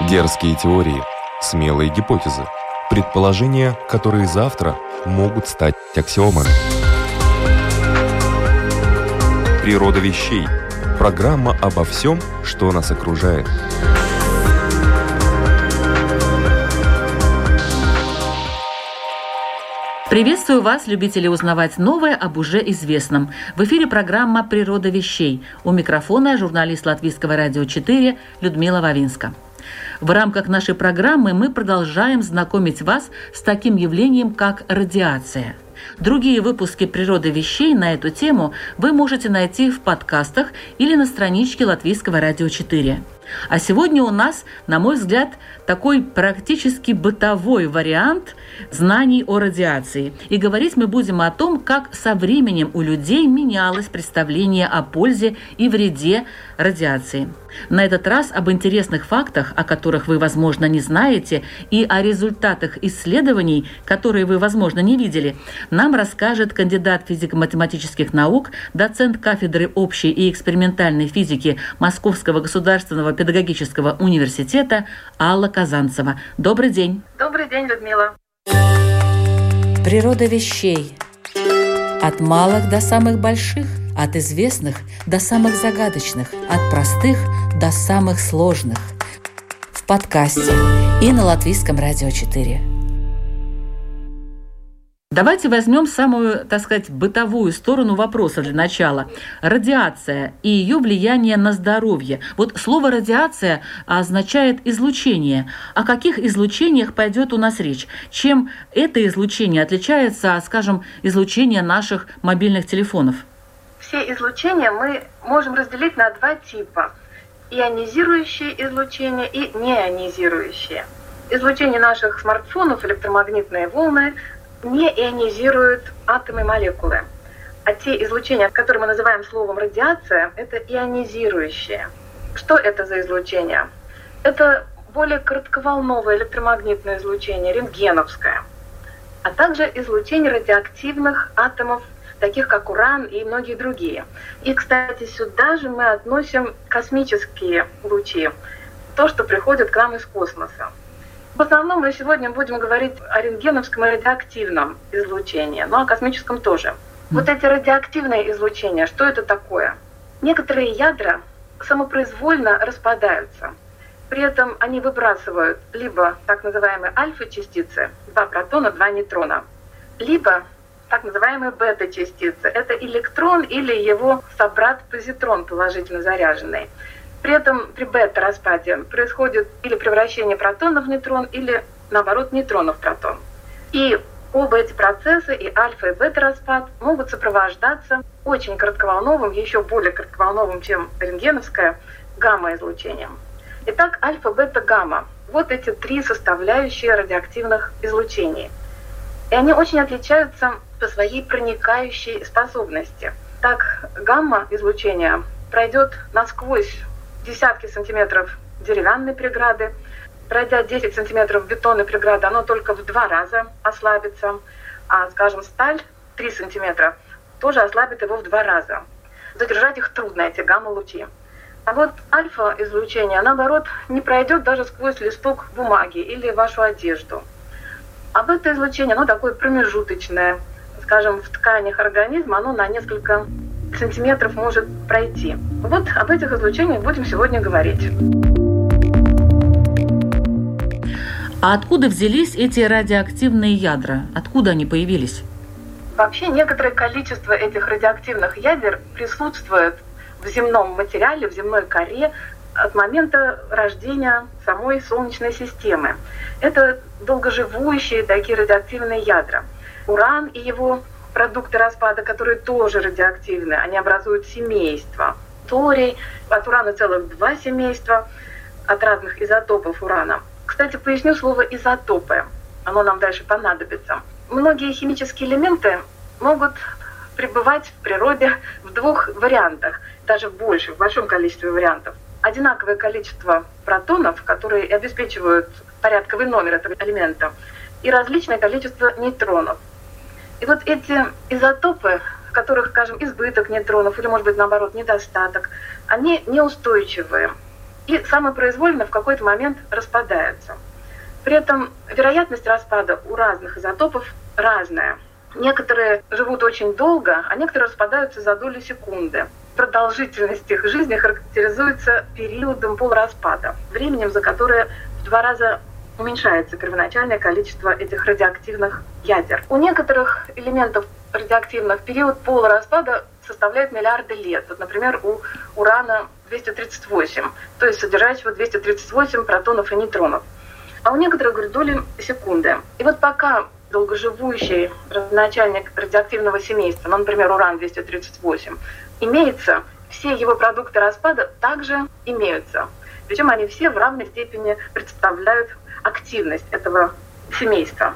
Дерзкие теории, смелые гипотезы, предположения, которые завтра могут стать аксиомами. Природа вещей. Программа обо всем, что нас окружает. Приветствую вас, любители узнавать новое об уже известном. В эфире программа «Природа вещей». У микрофона журналист Латвийского радио 4 Людмила Вавинска. В рамках нашей программы мы продолжаем знакомить вас с таким явлением, как радиация. Другие выпуски «Природы вещей» на эту тему вы можете найти в подкастах или на страничке Латвийского радио 4. А сегодня у нас, на мой взгляд, такой практически бытовой вариант знаний о радиации. И говорить мы будем о том, как со временем у людей менялось представление о пользе и вреде радиации. На этот раз об интересных фактах, о которых вы, возможно, не знаете, и о результатах исследований, которые вы, возможно, не видели, нам расскажет кандидат физико-математических наук, доцент кафедры общей и экспериментальной физики Московского государственного педагогического университета Алла Казанцева. Добрый день. Добрый день, Людмила. Природа вещей. От малых до самых больших, от известных до самых загадочных, от простых до самых сложных. В подкасте и на Латвийском радио 4. Давайте возьмем самую, так сказать, бытовую сторону вопроса для начала. Радиация и ее влияние на здоровье. Вот слово радиация означает излучение. О каких излучениях пойдет у нас речь? Чем это излучение отличается от, скажем, излучения наших мобильных телефонов? Все излучения мы можем разделить на два типа. Ионизирующее излучение и неионизирующее. Излучение наших смартфонов, электромагнитные волны – не ионизируют атомы и молекулы. А те излучения, которые мы называем словом радиация, это ионизирующие. Что это за излучение? Это более коротковолновое электромагнитное излучение, рентгеновское, а также излучение радиоактивных атомов, таких как уран и многие другие. И, кстати, сюда же мы относим космические лучи, то, что приходит к нам из космоса. В основном мы сегодня будем говорить о рентгеновском и радиоактивном излучении, но о космическом тоже. Вот эти радиоактивные излучения, что это такое? Некоторые ядра самопроизвольно распадаются. При этом они выбрасывают либо так называемые альфа-частицы, два протона, два нейтрона, либо так называемые бета-частицы. Это электрон или его собрат-позитрон положительно заряженный. При этом при бета-распаде происходит или превращение протона в нейтрон, или наоборот нейтрона в протон. И оба эти процесса, и альфа, и бета-распад, могут сопровождаться очень коротковолновым, еще более коротковолновым, чем рентгеновское, гамма-излучением. Итак, альфа, бета, гамма. Вот эти три составляющие радиоактивных излучений. И они очень отличаются по своей проникающей способности. Так, гамма-излучение пройдет насквозь десятки сантиметров деревянной преграды. Пройдя 10 сантиметров бетонной преграды, оно только в два раза ослабится. А, скажем, сталь 3 сантиметра тоже ослабит его в два раза. Задержать их трудно, эти гамма-лучи. А вот альфа-излучение, наоборот, не пройдет даже сквозь листок бумаги или вашу одежду. А бета-излучение, оно такое промежуточное. Скажем, в тканях организма оно на несколько сантиметров может пройти. Вот об этих излучениях будем сегодня говорить. А откуда взялись эти радиоактивные ядра? Откуда они появились? Вообще некоторое количество этих радиоактивных ядер присутствует в земном материале, в земной коре от момента рождения самой Солнечной системы. Это долгоживущие такие радиоактивные ядра. Уран и его продукты распада, которые тоже радиоактивны, они образуют семейство. Торий, от урана целых два семейства, от разных изотопов урана. Кстати, поясню слово изотопы. Оно нам дальше понадобится. Многие химические элементы могут пребывать в природе в двух вариантах, даже больше, в большом количестве вариантов. Одинаковое количество протонов, которые обеспечивают порядковый номер этого элемента, и различное количество нейтронов, и вот эти изотопы, которых, скажем, избыток нейтронов или, может быть, наоборот, недостаток, они неустойчивые. и самопроизвольно в какой-то момент распадаются. При этом вероятность распада у разных изотопов разная. Некоторые живут очень долго, а некоторые распадаются за долю секунды. Продолжительность их жизни характеризуется периодом полураспада, временем, за которое в два раза уменьшается первоначальное количество этих радиоактивных ядер. У некоторых элементов радиоактивных период полураспада составляет миллиарды лет. Вот, например, у урана 238, то есть содержащего 238 протонов и нейтронов. А у некоторых, говорит, доли секунды. И вот пока долгоживущий родоначальник радиоактивного семейства, ну, например, уран-238, имеется, все его продукты распада также имеются. Причем они все в равной степени представляют активность этого семейства.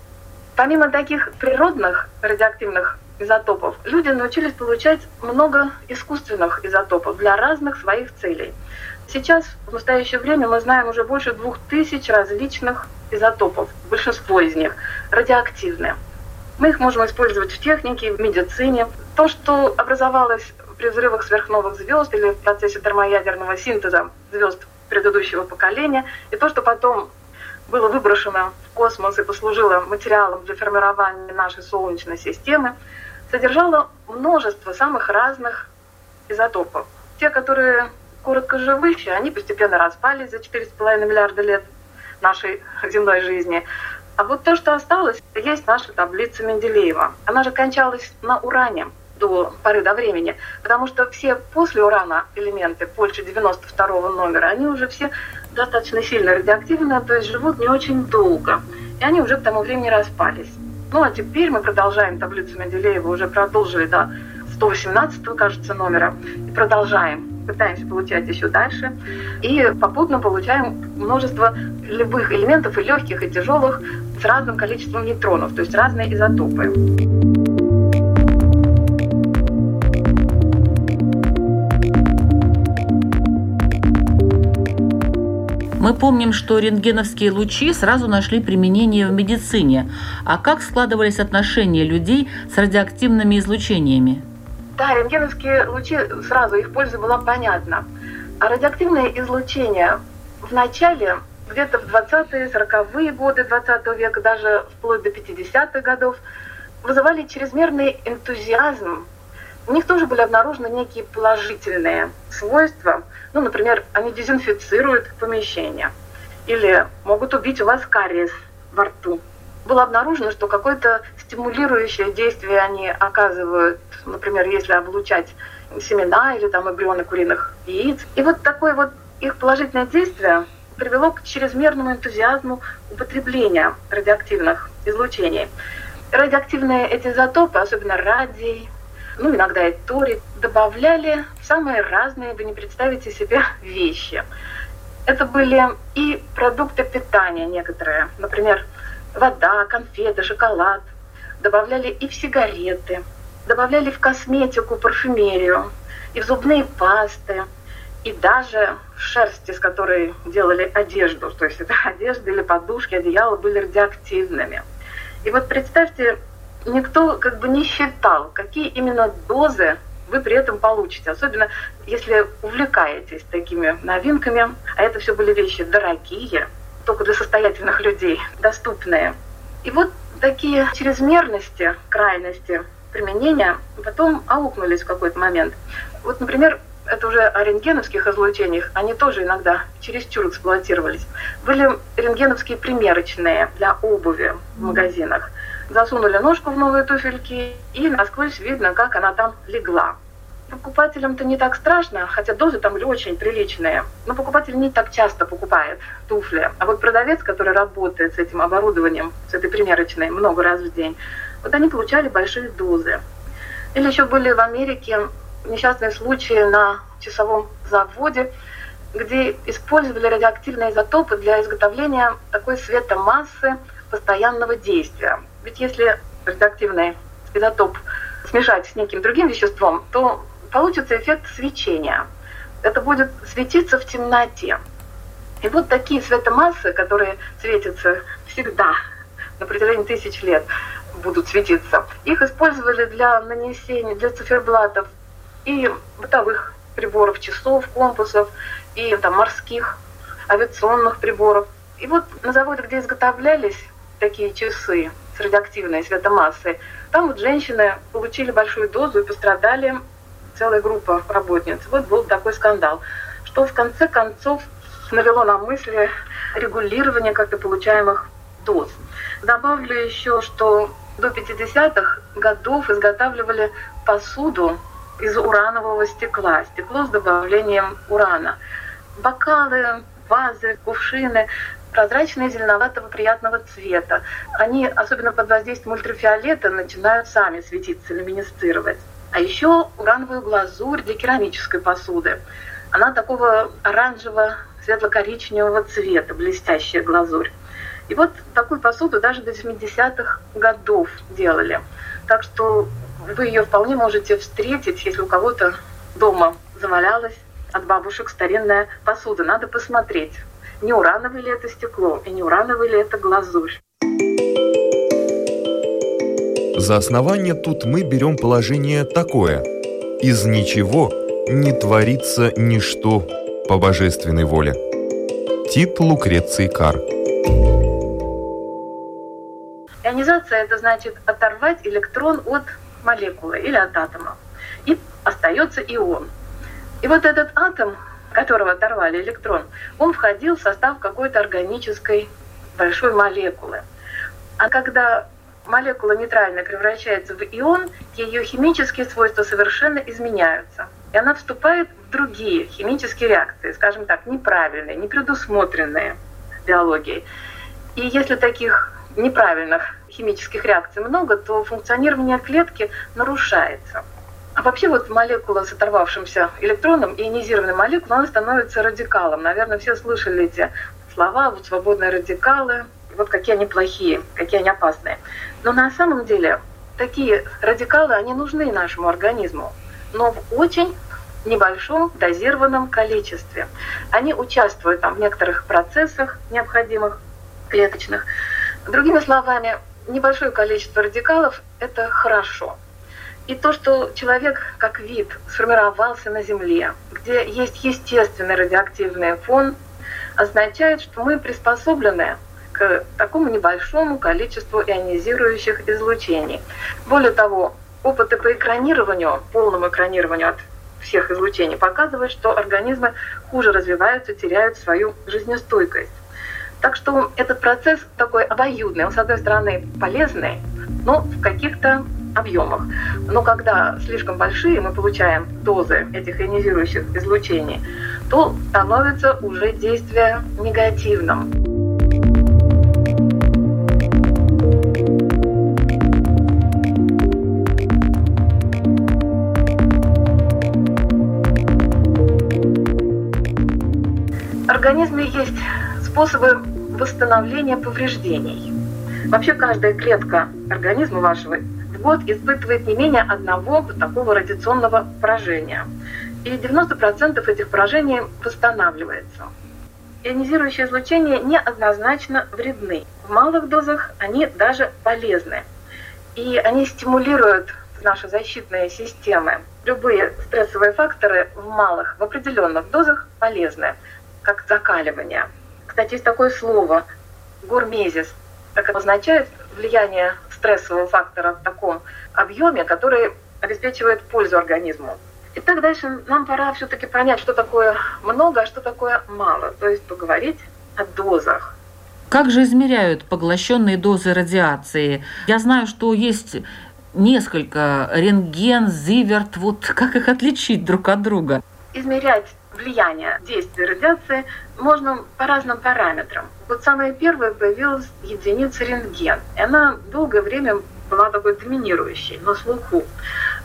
Помимо таких природных радиоактивных изотопов, люди научились получать много искусственных изотопов для разных своих целей. Сейчас, в настоящее время, мы знаем уже больше двух тысяч различных изотопов, большинство из них радиоактивные. Мы их можем использовать в технике, в медицине. То, что образовалось при взрывах сверхновых звезд или в процессе термоядерного синтеза звезд предыдущего поколения, и то, что потом было выброшено в космос и послужило материалом для формирования нашей Солнечной системы, содержало множество самых разных изотопов. Те, которые короткоживущие, они постепенно распались за 4,5 миллиарда лет нашей земной жизни. А вот то, что осталось, есть наша таблица Менделеева. Она же кончалась на уране до поры до времени, потому что все после урана элементы больше 92 номера, они уже все достаточно сильно радиоактивны, то есть живут не очень долго. И они уже к тому времени распались. Ну а теперь мы продолжаем таблицу Менделеева, уже продолжили до 118, кажется, номера, и продолжаем пытаемся получать еще дальше. И попутно получаем множество любых элементов, и легких, и тяжелых, с разным количеством нейтронов, то есть разные изотопы. Мы помним, что рентгеновские лучи сразу нашли применение в медицине. А как складывались отношения людей с радиоактивными излучениями? Да, рентгеновские лучи, сразу их польза была понятна. А радиоактивное излучение в начале, где-то в 20-е, 40-е годы 20 века, даже вплоть до 50-х годов, вызывали чрезмерный энтузиазм. У них тоже были обнаружены некие положительные свойства – ну, например, они дезинфицируют помещение или могут убить у вас кариес во рту. Было обнаружено, что какое-то стимулирующее действие они оказывают, например, если облучать семена или там эмбрионы куриных яиц. И вот такое вот их положительное действие привело к чрезмерному энтузиазму употребления радиоактивных излучений. Радиоактивные эти изотопы, особенно радий, ну, иногда и тори, добавляли самые разные, вы не представите себе, вещи. Это были и продукты питания некоторые, например, вода, конфеты, шоколад. Добавляли и в сигареты, добавляли в косметику, парфюмерию, и в зубные пасты, и даже шерсть, из которой делали одежду. То есть это одежда или подушки, одеяла были радиоактивными. И вот представьте, никто как бы не считал, какие именно дозы вы при этом получите. Особенно если увлекаетесь такими новинками, а это все были вещи дорогие, только для состоятельных людей, доступные. И вот такие чрезмерности, крайности применения потом аукнулись в какой-то момент. Вот, например, это уже о рентгеновских излучениях, они тоже иногда чересчур эксплуатировались. Были рентгеновские примерочные для обуви в магазинах засунули ножку в новые туфельки, и насквозь видно, как она там легла. Покупателям-то не так страшно, хотя дозы там очень приличные. Но покупатель не так часто покупает туфли. А вот продавец, который работает с этим оборудованием, с этой примерочной много раз в день, вот они получали большие дозы. Или еще были в Америке несчастные случаи на часовом заводе, где использовали радиоактивные изотопы для изготовления такой светомассы постоянного действия. Ведь если радиоактивный изотоп смешать с неким другим веществом, то получится эффект свечения. Это будет светиться в темноте. И вот такие светомассы, которые светятся всегда на протяжении тысяч лет, будут светиться. Их использовали для нанесения, для циферблатов и бытовых приборов, часов, компасов и там, морских авиационных приборов. И вот на заводе, где изготовлялись такие часы с радиоактивной светомассой, там вот женщины получили большую дозу и пострадали целая группа работниц. Вот был такой скандал, что в конце концов навело на мысли регулирования как-то получаемых доз. Добавлю еще, что до 50-х годов изготавливали посуду из уранового стекла, стекло с добавлением урана. Бокалы, вазы, кувшины прозрачные, зеленоватого, приятного цвета. Они, особенно под воздействием ультрафиолета, начинают сами светиться, люминесцировать. А еще урановую глазурь для керамической посуды. Она такого оранжевого, светло-коричневого цвета, блестящая глазурь. И вот такую посуду даже до 70-х годов делали. Так что вы ее вполне можете встретить, если у кого-то дома завалялась от бабушек старинная посуда. Надо посмотреть, не урановое ли это стекло и не урановое ли это глазурь. За основание тут мы берем положение такое. Из ничего не творится ничто по божественной воле. Тит Лукреций Кар. Ионизация – это значит оторвать электрон от молекулы или от атома. И остается ион. И вот этот атом, которого оторвали электрон, он входил в состав какой-то органической большой молекулы. А когда молекула нейтральная превращается в ион, ее химические свойства совершенно изменяются. И она вступает в другие химические реакции, скажем так, неправильные, непредусмотренные биологией. И если таких неправильных химических реакций много, то функционирование клетки нарушается. А вообще вот молекула с оторвавшимся электроном, ионизированная молекула, она становится радикалом. Наверное, все слышали эти слова, вот свободные радикалы, вот какие они плохие, какие они опасные. Но на самом деле такие радикалы, они нужны нашему организму, но в очень небольшом дозированном количестве. Они участвуют там в некоторых процессах необходимых клеточных. Другими словами, небольшое количество радикалов – это хорошо. И то, что человек как вид сформировался на Земле, где есть естественный радиоактивный фон, означает, что мы приспособлены к такому небольшому количеству ионизирующих излучений. Более того, опыты по экранированию, полному экранированию от всех излучений показывают, что организмы хуже развиваются, теряют свою жизнестойкость. Так что этот процесс такой обоюдный. Он, с одной стороны, полезный, но в каких-то объемах. Но когда слишком большие мы получаем дозы этих ионизирующих излучений, то становится уже действие негативным. В организме есть способы восстановления повреждений. Вообще каждая клетка организма вашего год испытывает не менее одного такого радиационного поражения. И 90% этих поражений восстанавливается. Ионизирующее излучение неоднозначно вредны. В малых дозах они даже полезны. И они стимулируют наши защитные системы. Любые стрессовые факторы в малых, в определенных дозах полезны, как закаливание. Кстати, есть такое слово гурмезис. Это означает влияние стрессового фактора в таком объеме, который обеспечивает пользу организму. Итак, дальше нам пора все-таки понять, что такое много, а что такое мало. То есть поговорить о дозах. Как же измеряют поглощенные дозы радиации? Я знаю, что есть несколько рентген, зиверт. Вот как их отличить друг от друга? Измерять влияние действия радиации можно по разным параметрам. Вот самая первая появилась единица рентген. Она долгое время была такой доминирующей на слуху.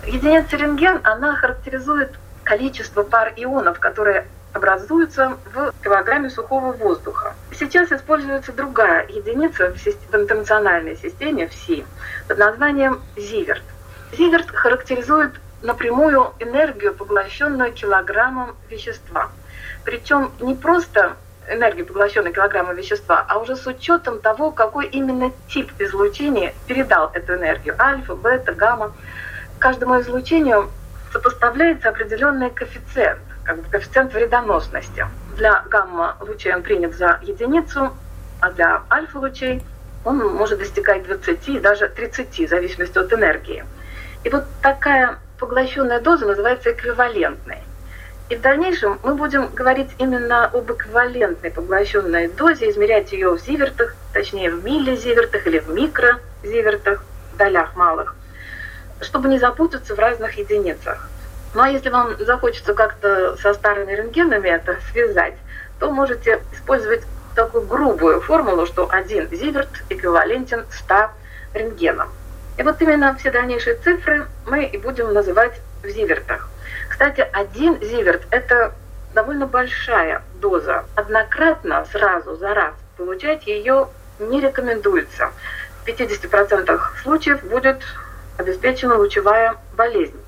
Единица рентген, она характеризует количество пар ионов, которые образуются в килограмме сухого воздуха. Сейчас используется другая единица в интернациональной системе ВСИ под названием Зиверт. Зиверт характеризует напрямую энергию, поглощенную килограммом вещества. Причем не просто энергию, поглощенную килограммом вещества, а уже с учетом того, какой именно тип излучения передал эту энергию. Альфа, бета, гамма. Каждому излучению сопоставляется определенный коэффициент, как бы коэффициент вредоносности. Для гамма-лучей он принят за единицу, а для альфа-лучей он может достигать 20 и даже 30, в зависимости от энергии. И вот такая поглощенная доза называется эквивалентной. И в дальнейшем мы будем говорить именно об эквивалентной поглощенной дозе, измерять ее в зивертах, точнее в миллизивертах или в микрозивертах, долях малых, чтобы не запутаться в разных единицах. Ну а если вам захочется как-то со старыми рентгенами это связать, то можете использовать такую грубую формулу, что один зиверт эквивалентен 100 рентгенам. И вот именно все дальнейшие цифры мы и будем называть в зивертах. Кстати, один зиверт – это довольно большая доза. Однократно, сразу, за раз получать ее не рекомендуется. В 50% случаев будет обеспечена лучевая болезнь.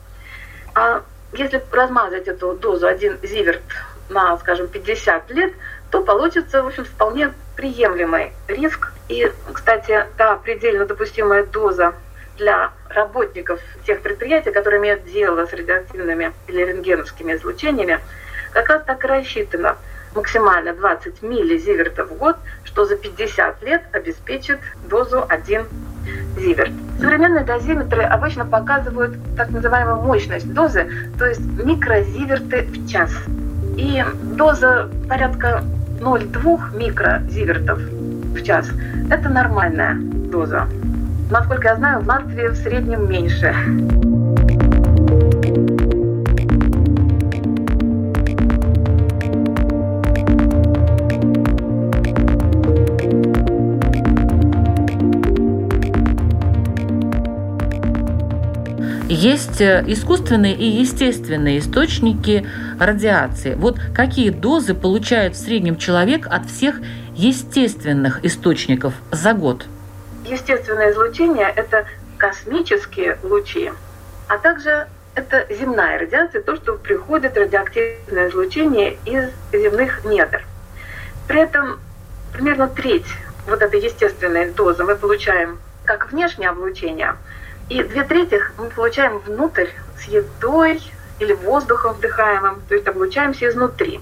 А если размазать эту дозу, один зиверт на, скажем, 50 лет, то получится, в общем, вполне приемлемый риск. И, кстати, та предельно допустимая доза для работников тех предприятий, которые имеют дело с радиоактивными или рентгеновскими излучениями, как раз так и рассчитано максимально 20 миллизивертов в год, что за 50 лет обеспечит дозу 1 зиверт. Современные дозиметры обычно показывают так называемую мощность дозы, то есть микрозиверты в час. И доза порядка 0,2 микрозивертов в час – это нормальная доза. Насколько я знаю, в Латвии в среднем меньше. Есть э, искусственные и естественные источники радиации. Вот какие дозы получает в среднем человек от всех естественных источников за год? Естественное излучение – это космические лучи, а также это земная радиация, то, что приходит радиоактивное излучение из земных недр. При этом примерно треть вот этой естественной дозы мы получаем как внешнее облучение, и две трети мы получаем внутрь с едой или воздухом вдыхаемым, то есть облучаемся изнутри.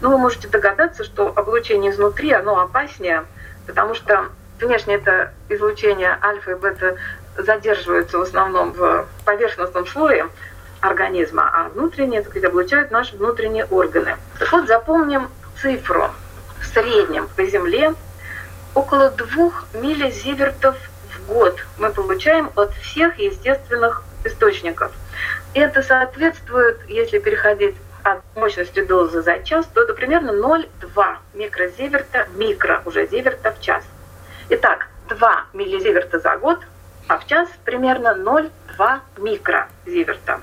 Но вы можете догадаться, что облучение изнутри, оно опаснее, потому что Внешне это излучение альфа и бета задерживаются в основном в поверхностном слое организма, а внутренние, так сказать, облучают наши внутренние органы. Так вот, запомним цифру. В среднем по Земле около двух миллизивертов в год мы получаем от всех естественных источников. Это соответствует, если переходить от мощности дозы за час, то это примерно 0,2 микрозиверта, микро уже зиверта в час. Итак, 2 миллизиверта за год, а в час примерно 0,2 микрозиверта.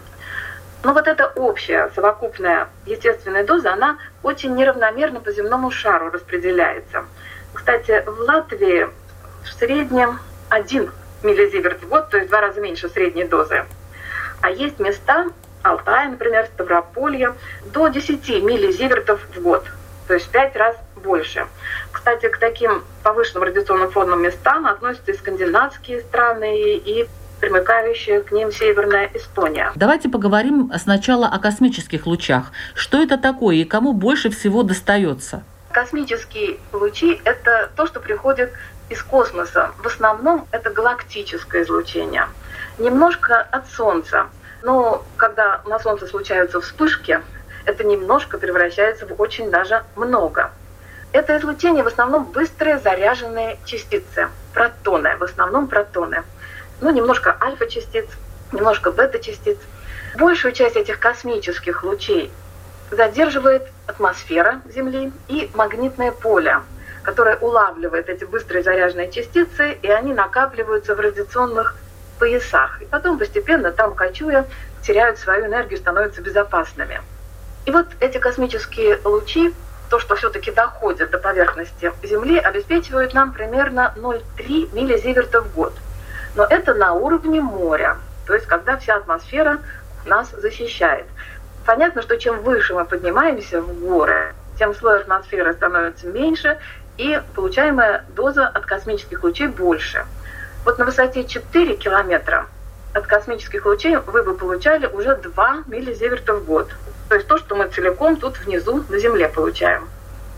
Но вот эта общая совокупная естественная доза, она очень неравномерно по земному шару распределяется. Кстати, в Латвии в среднем 1 миллизиверт в год, то есть в два раза меньше средней дозы. А есть места, Алтай, например, Ставрополье, до 10 миллизивертов в год, то есть в 5 раз больше. Кстати, к таким повышенным радиационным фоном местам относятся и скандинавские страны, и примыкающая к ним Северная Эстония. Давайте поговорим сначала о космических лучах. Что это такое и кому больше всего достается? Космические лучи – это то, что приходит из космоса. В основном это галактическое излучение. Немножко от Солнца. Но когда на Солнце случаются вспышки, это немножко превращается в очень даже много. Это излучение в основном быстрые заряженные частицы, протоны, в основном протоны. Ну, немножко альфа-частиц, немножко бета-частиц. Большую часть этих космических лучей задерживает атмосфера Земли и магнитное поле, которое улавливает эти быстрые заряженные частицы, и они накапливаются в радиационных поясах. И потом постепенно там, кочуя, теряют свою энергию, становятся безопасными. И вот эти космические лучи то, что все-таки доходит до поверхности Земли, обеспечивают нам примерно 0,3 миллизиверта в год. Но это на уровне моря, то есть когда вся атмосфера нас защищает. Понятно, что чем выше мы поднимаемся в горы, тем слой атмосферы становится меньше, и получаемая доза от космических лучей больше. Вот на высоте 4 километра от космических лучей вы бы получали уже 2 миллизеверта в год. То есть то, что мы целиком тут внизу на Земле получаем.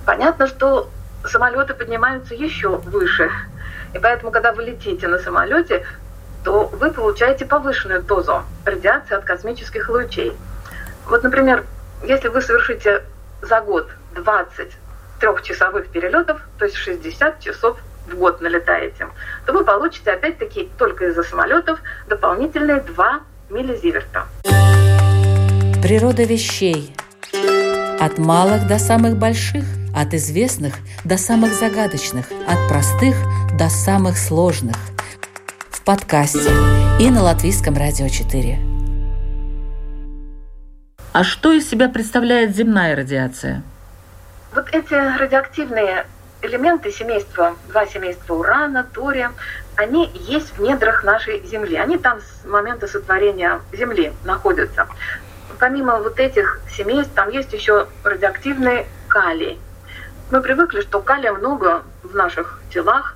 Понятно, что самолеты поднимаются еще выше. И поэтому, когда вы летите на самолете, то вы получаете повышенную дозу радиации от космических лучей. Вот, например, если вы совершите за год 20 трехчасовых перелетов, то есть 60 часов в год налетаете, то вы получите опять-таки только из-за самолетов дополнительные 2 миллизиверта. Природа вещей. От малых до самых больших, от известных до самых загадочных, от простых до самых сложных. В подкасте и на Латвийском радио 4. А что из себя представляет земная радиация? Вот эти радиоактивные элементы семейства, два семейства урана, тория, они есть в недрах нашей Земли. Они там с момента сотворения Земли находятся. Помимо вот этих семейств, там есть еще радиоактивный калий. Мы привыкли, что калия много в наших телах,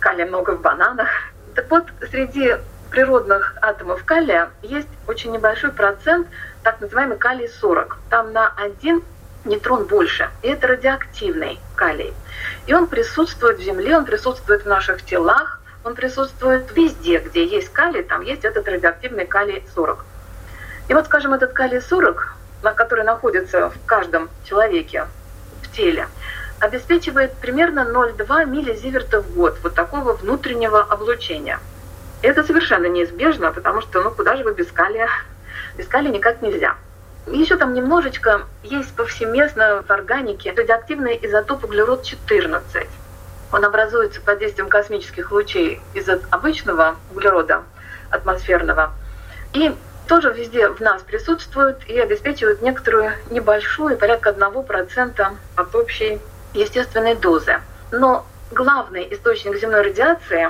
калия много в бананах. Так вот, среди природных атомов калия есть очень небольшой процент, так называемый калий-40. Там на один нейтрон больше. И это радиоактивный калий. И он присутствует в Земле, он присутствует в наших телах, он присутствует везде, где есть калий, там есть этот радиоактивный калий-40. И вот, скажем, этот калий-40, который находится в каждом человеке в теле, обеспечивает примерно 0,2 миллизиверта в год вот такого внутреннего облучения. И это совершенно неизбежно, потому что ну куда же вы без калия? Без калия никак нельзя. Еще там немножечко есть повсеместно в органике радиоактивный изотоп углерод-14. Он образуется под действием космических лучей из обычного углерода атмосферного. И тоже везде в нас присутствует и обеспечивает некоторую небольшую, порядка 1% от общей естественной дозы. Но главный источник земной радиации,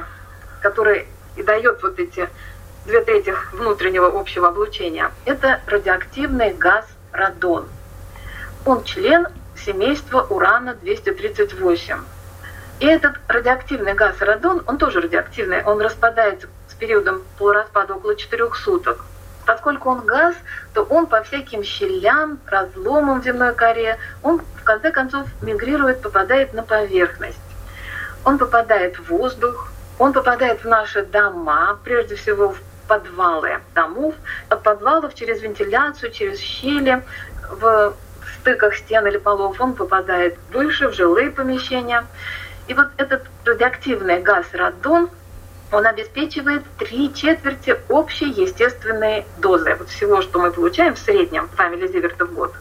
который и дает вот эти две трети внутреннего общего облучения, это радиоактивный газ радон. Он член семейства урана-238. И этот радиоактивный газ радон, он тоже радиоактивный, он распадается с периодом полураспада около 4 суток. Поскольку он газ, то он по всяким щелям, разломам в земной коре, он в конце концов мигрирует, попадает на поверхность. Он попадает в воздух, он попадает в наши дома, прежде всего в подвалы домов, от подвалов через вентиляцию, через щели, в стыках стен или полов он попадает выше, в жилые помещения. И вот этот радиоактивный газ радон, он обеспечивает три четверти общей естественной дозы. Вот всего, что мы получаем в среднем 2 миллизиверта в год.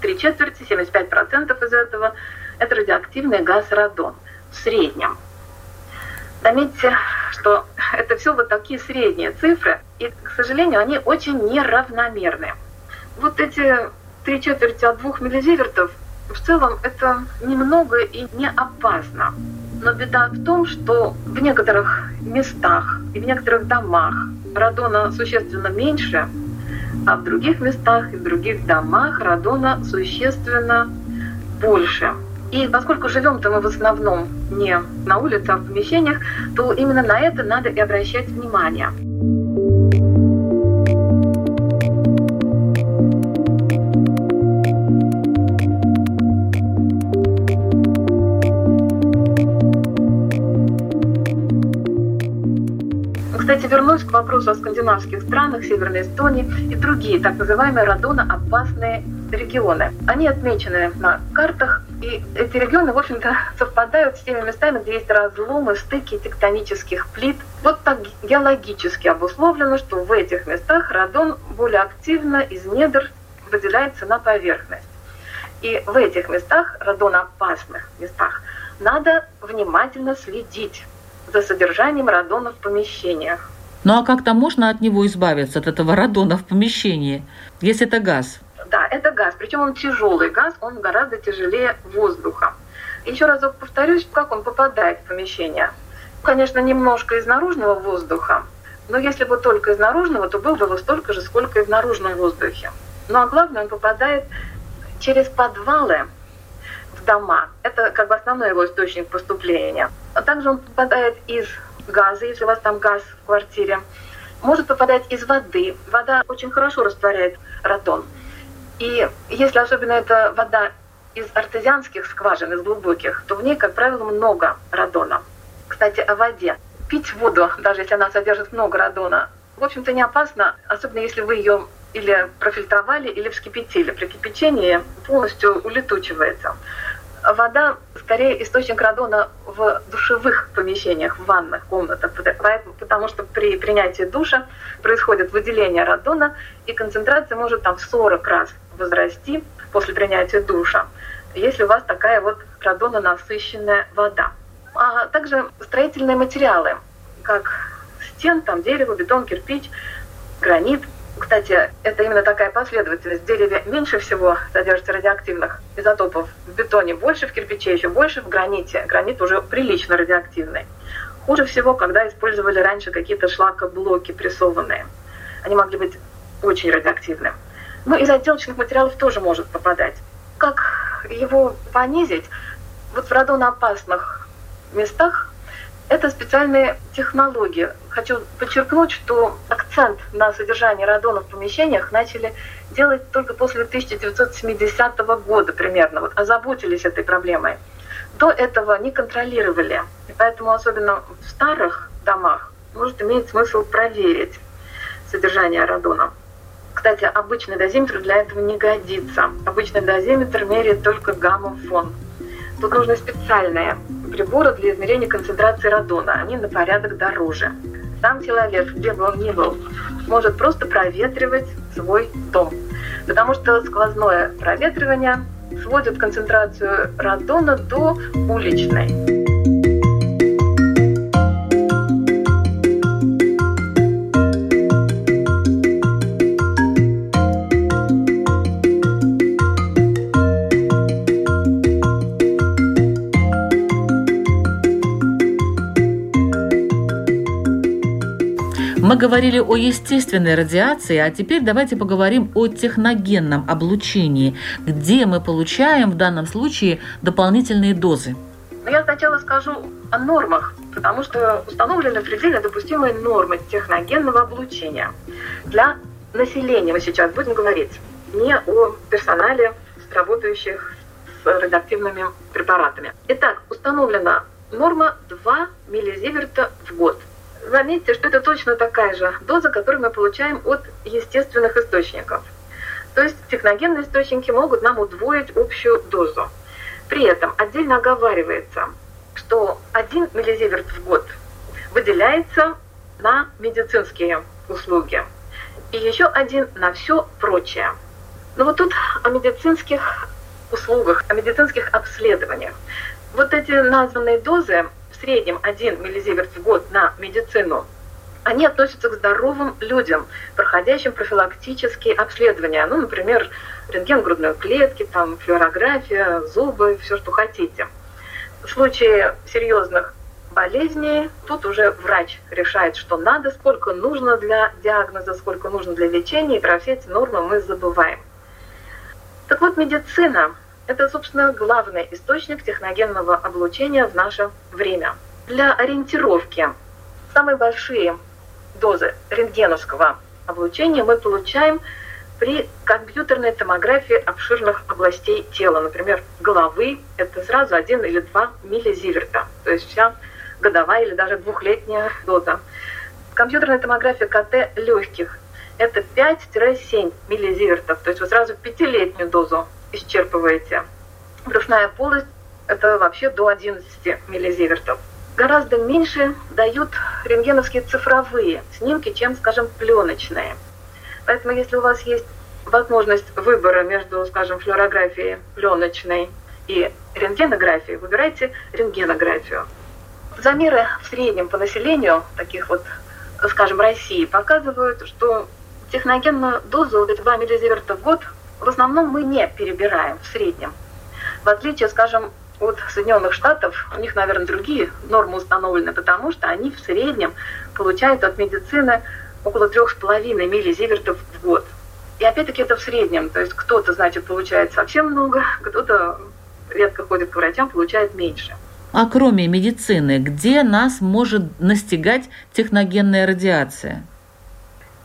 Три четверти, 75% из этого – это радиоактивный газ радон в среднем. Заметьте, что это все вот такие средние цифры, и, к сожалению, они очень неравномерны. Вот эти три четверти от двух миллизивертов в целом это немного и не опасно. Но беда в том, что в некоторых местах и в некоторых домах радона существенно меньше, а в других местах и в других домах радона существенно больше. И поскольку живем-то мы в основном не на улице, а в помещениях, то именно на это надо и обращать внимание. Кстати, вернусь к вопросу о скандинавских странах, Северной Эстонии и другие так называемые радоноопасные регионы. Они отмечены на картах и эти регионы, в общем-то, совпадают с теми местами, где есть разломы, стыки тектонических плит. Вот так геологически обусловлено, что в этих местах радон более активно из недр выделяется на поверхность. И в этих местах, радонопасных местах, надо внимательно следить за содержанием радона в помещениях. Ну а как-то можно от него избавиться, от этого радона в помещении, если это газ? Да, это газ. Причем он тяжелый газ, он гораздо тяжелее воздуха. Еще разок повторюсь, как он попадает в помещение. Конечно, немножко из наружного воздуха, но если бы только из наружного, то был бы столько же, сколько и в наружном воздухе. Ну а главное, он попадает через подвалы в дома. Это как бы основной его источник поступления. А также он попадает из газа, если у вас там газ в квартире, может попадать из воды. Вода очень хорошо растворяет радон. И если особенно это вода из артезианских скважин, из глубоких, то в ней, как правило, много радона. Кстати, о воде. Пить воду, даже если она содержит много радона, в общем-то не опасно, особенно если вы ее или профильтровали, или вскипятили. При кипячении полностью улетучивается. Вода скорее источник радона в душевых помещениях, в ванных комнатах, потому что при принятии душа происходит выделение радона, и концентрация может там в 40 раз возрасти после принятия душа, если у вас такая вот радононасыщенная вода. А также строительные материалы, как стен, там дерево, бетон, кирпич, гранит – кстати, это именно такая последовательность. В дереве меньше всего содержится радиоактивных изотопов, в бетоне больше, в кирпиче еще больше, в граните. Гранит уже прилично радиоактивный. Хуже всего, когда использовали раньше какие-то шлакоблоки прессованные. Они могли быть очень радиоактивны. Но из отделочных материалов тоже может попадать. Как его понизить? Вот в радоноопасных местах это специальные технологии. Хочу подчеркнуть, что акцент на содержание радона в помещениях начали делать только после 1970 года примерно. Вот озаботились этой проблемой. До этого не контролировали. И поэтому особенно в старых домах может иметь смысл проверить содержание радона. Кстати, обычный дозиметр для этого не годится. Обычный дозиметр меряет только гамма-фон. Тут нужны специальные приборы для измерения концентрации радона. Они на порядок дороже. Сам человек, где бы он ни был, может просто проветривать свой дом. Потому что сквозное проветривание сводит концентрацию радона до уличной. Говорили о естественной радиации, а теперь давайте поговорим о техногенном облучении, где мы получаем в данном случае дополнительные дозы. Ну, я сначала скажу о нормах, потому что установлены предельно допустимые нормы техногенного облучения для населения. Мы сейчас будем говорить не о персонале, работающих с радиоактивными препаратами. Итак, установлена норма 2 миллизиверта в год. Заметьте, что это точно такая же доза, которую мы получаем от естественных источников. То есть техногенные источники могут нам удвоить общую дозу. При этом отдельно оговаривается, что 1 миллизиверт в год выделяется на медицинские услуги и еще один на все прочее. Но вот тут о медицинских услугах, о медицинских обследованиях. Вот эти названные дозы среднем 1 миллизиверт в год на медицину, они относятся к здоровым людям, проходящим профилактические обследования. Ну, например, рентген грудной клетки, там, флюорография, зубы, все, что хотите. В случае серьезных болезней тут уже врач решает, что надо, сколько нужно для диагноза, сколько нужно для лечения, и про все эти нормы мы забываем. Так вот, медицина это, собственно, главный источник техногенного облучения в наше время. Для ориентировки самые большие дозы рентгеновского облучения мы получаем при компьютерной томографии обширных областей тела, например, головы, это сразу 1 или 2 миллизиверта, то есть вся годовая или даже двухлетняя доза. Компьютерная томография КТ легких – это 5-7 миллизивертов, то есть вы сразу пятилетнюю дозу исчерпываете. Брюшная полость – это вообще до 11 миллизивертов. Гораздо меньше дают рентгеновские цифровые снимки, чем, скажем, пленочные. Поэтому если у вас есть возможность выбора между, скажем, флюорографией пленочной и рентгенографией, выбирайте рентгенографию. Замеры в среднем по населению, таких вот, скажем, России, показывают, что техногенную дозу, вот эти 2 миллизиверта в год, в основном мы не перебираем в среднем. В отличие, скажем, от Соединенных Штатов, у них, наверное, другие нормы установлены, потому что они в среднем получают от медицины около 3,5 миллизивертов в год. И опять-таки это в среднем, то есть кто-то, значит, получает совсем много, кто-то редко ходит к врачам, получает меньше. А кроме медицины, где нас может настигать техногенная радиация?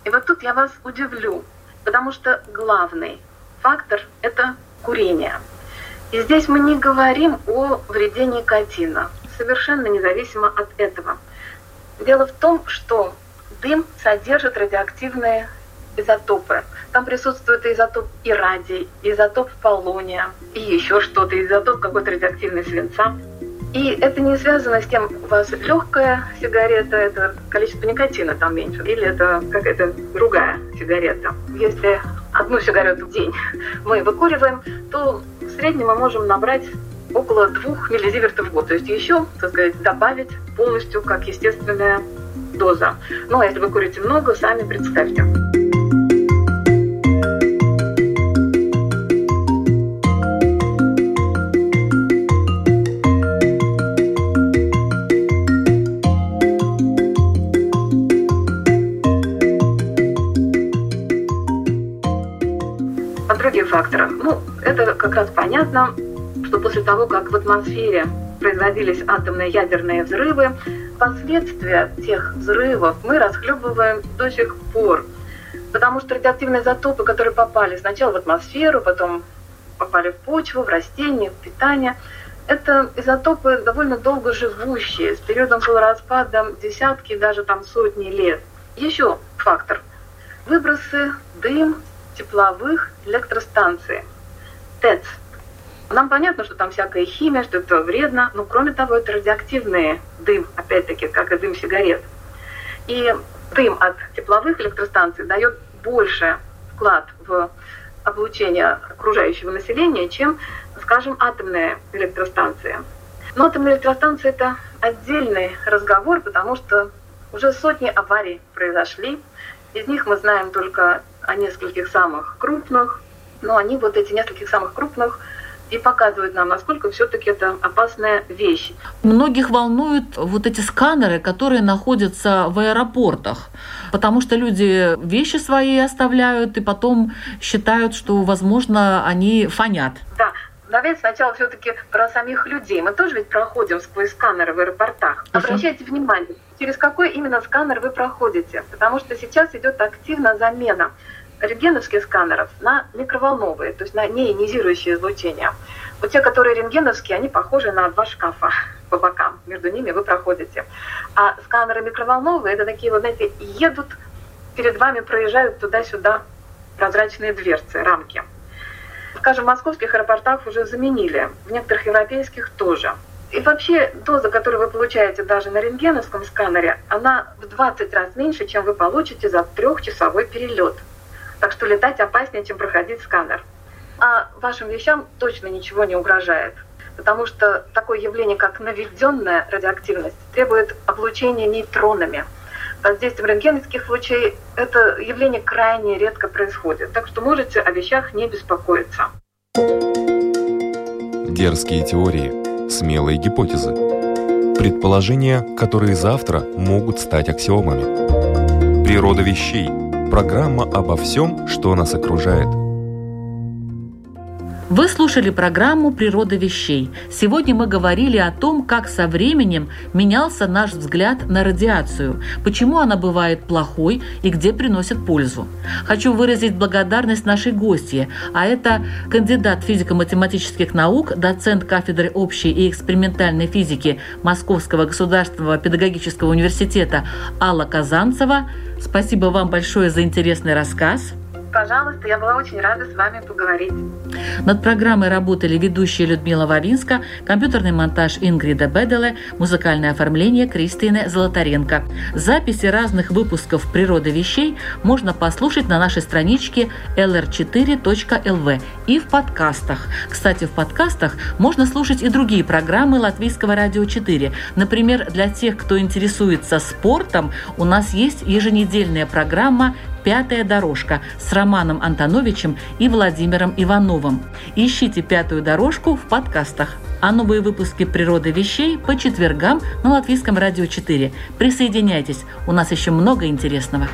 И вот тут я вас удивлю, потому что главный фактор – это курение. И здесь мы не говорим о вреде никотина, совершенно независимо от этого. Дело в том, что дым содержит радиоактивные изотопы. Там присутствует изотоп ирадий, изотоп полония и еще что-то, изотоп какой-то радиоактивной свинца. И это не связано с тем, у вас легкая сигарета, это количество никотина там меньше, или это какая-то другая сигарета. Если одну сигарету в день мы выкуриваем, то в среднем мы можем набрать около двух миллизивертов в год. То есть еще, так сказать, добавить полностью как естественная доза. А если вы курите много, сами представьте. Понятно, что после того, как в атмосфере производились атомные ядерные взрывы, последствия тех взрывов мы расхлебываем до сих пор. Потому что радиоактивные изотопы, которые попали сначала в атмосферу, потом попали в почву, в растения, в питание, это изотопы довольно долго живущие, с периодом полураспада десятки, даже там сотни лет. Еще фактор. Выбросы, дым, тепловых электростанций. ТЭЦ. Нам понятно, что там всякая химия, что это вредно, но кроме того, это радиоактивный дым, опять-таки, как и дым сигарет. И дым от тепловых электростанций дает больше вклад в облучение окружающего населения, чем, скажем, атомные электростанции. Но атомные электростанции – это отдельный разговор, потому что уже сотни аварий произошли. Из них мы знаем только о нескольких самых крупных, но они вот эти нескольких самых крупных и показывают нам, насколько все-таки это опасная вещь. Многих волнуют вот эти сканеры, которые находятся в аэропортах, потому что люди вещи свои оставляют и потом считают, что, возможно, они фонят. Да, Давайте сначала все-таки про самих людей. Мы тоже ведь проходим сквозь сканеры в аэропортах. Обращайте внимание, через какой именно сканер вы проходите, потому что сейчас идет активная замена рентгеновских сканеров на микроволновые, то есть на неионизирующее излучение. Вот те, которые рентгеновские, они похожи на два шкафа по бокам. Между ними вы проходите. А сканеры микроволновые, это такие, вот знаете, едут, перед вами проезжают туда-сюда прозрачные дверцы, рамки. Скажем, в московских аэропортах уже заменили, в некоторых европейских тоже. И вообще доза, которую вы получаете даже на рентгеновском сканере, она в 20 раз меньше, чем вы получите за трехчасовой перелет. Так что летать опаснее, чем проходить сканер. А вашим вещам точно ничего не угрожает. Потому что такое явление, как наведенная радиоактивность, требует облучения нейтронами. Под действием рентгеновских лучей это явление крайне редко происходит. Так что можете о вещах не беспокоиться. Дерзкие теории, смелые гипотезы, предположения, которые завтра могут стать аксиомами. Природа вещей – Программа обо всем, что нас окружает. Вы слушали программу «Природа вещей». Сегодня мы говорили о том, как со временем менялся наш взгляд на радиацию, почему она бывает плохой и где приносит пользу. Хочу выразить благодарность нашей гостье, а это кандидат физико-математических наук, доцент кафедры общей и экспериментальной физики Московского государственного педагогического университета Алла Казанцева – Спасибо вам большое за интересный рассказ. Пожалуйста, я была очень рада с вами поговорить. Над программой работали ведущая Людмила Вавинска, компьютерный монтаж Ингрида Беделе, музыкальное оформление Кристины Золотаренко. Записи разных выпусков «Природы вещей» можно послушать на нашей страничке lr4.lv и в подкастах. Кстати, в подкастах можно слушать и другие программы Латвийского радио 4. Например, для тех, кто интересуется спортом, у нас есть еженедельная программа «Пятая дорожка» с Романом Антоновичем и Владимиром Ивановым. Ищите «Пятую дорожку» в подкастах. А новые выпуски «Природы вещей» по четвергам на Латвийском радио 4. Присоединяйтесь, у нас еще много интересного.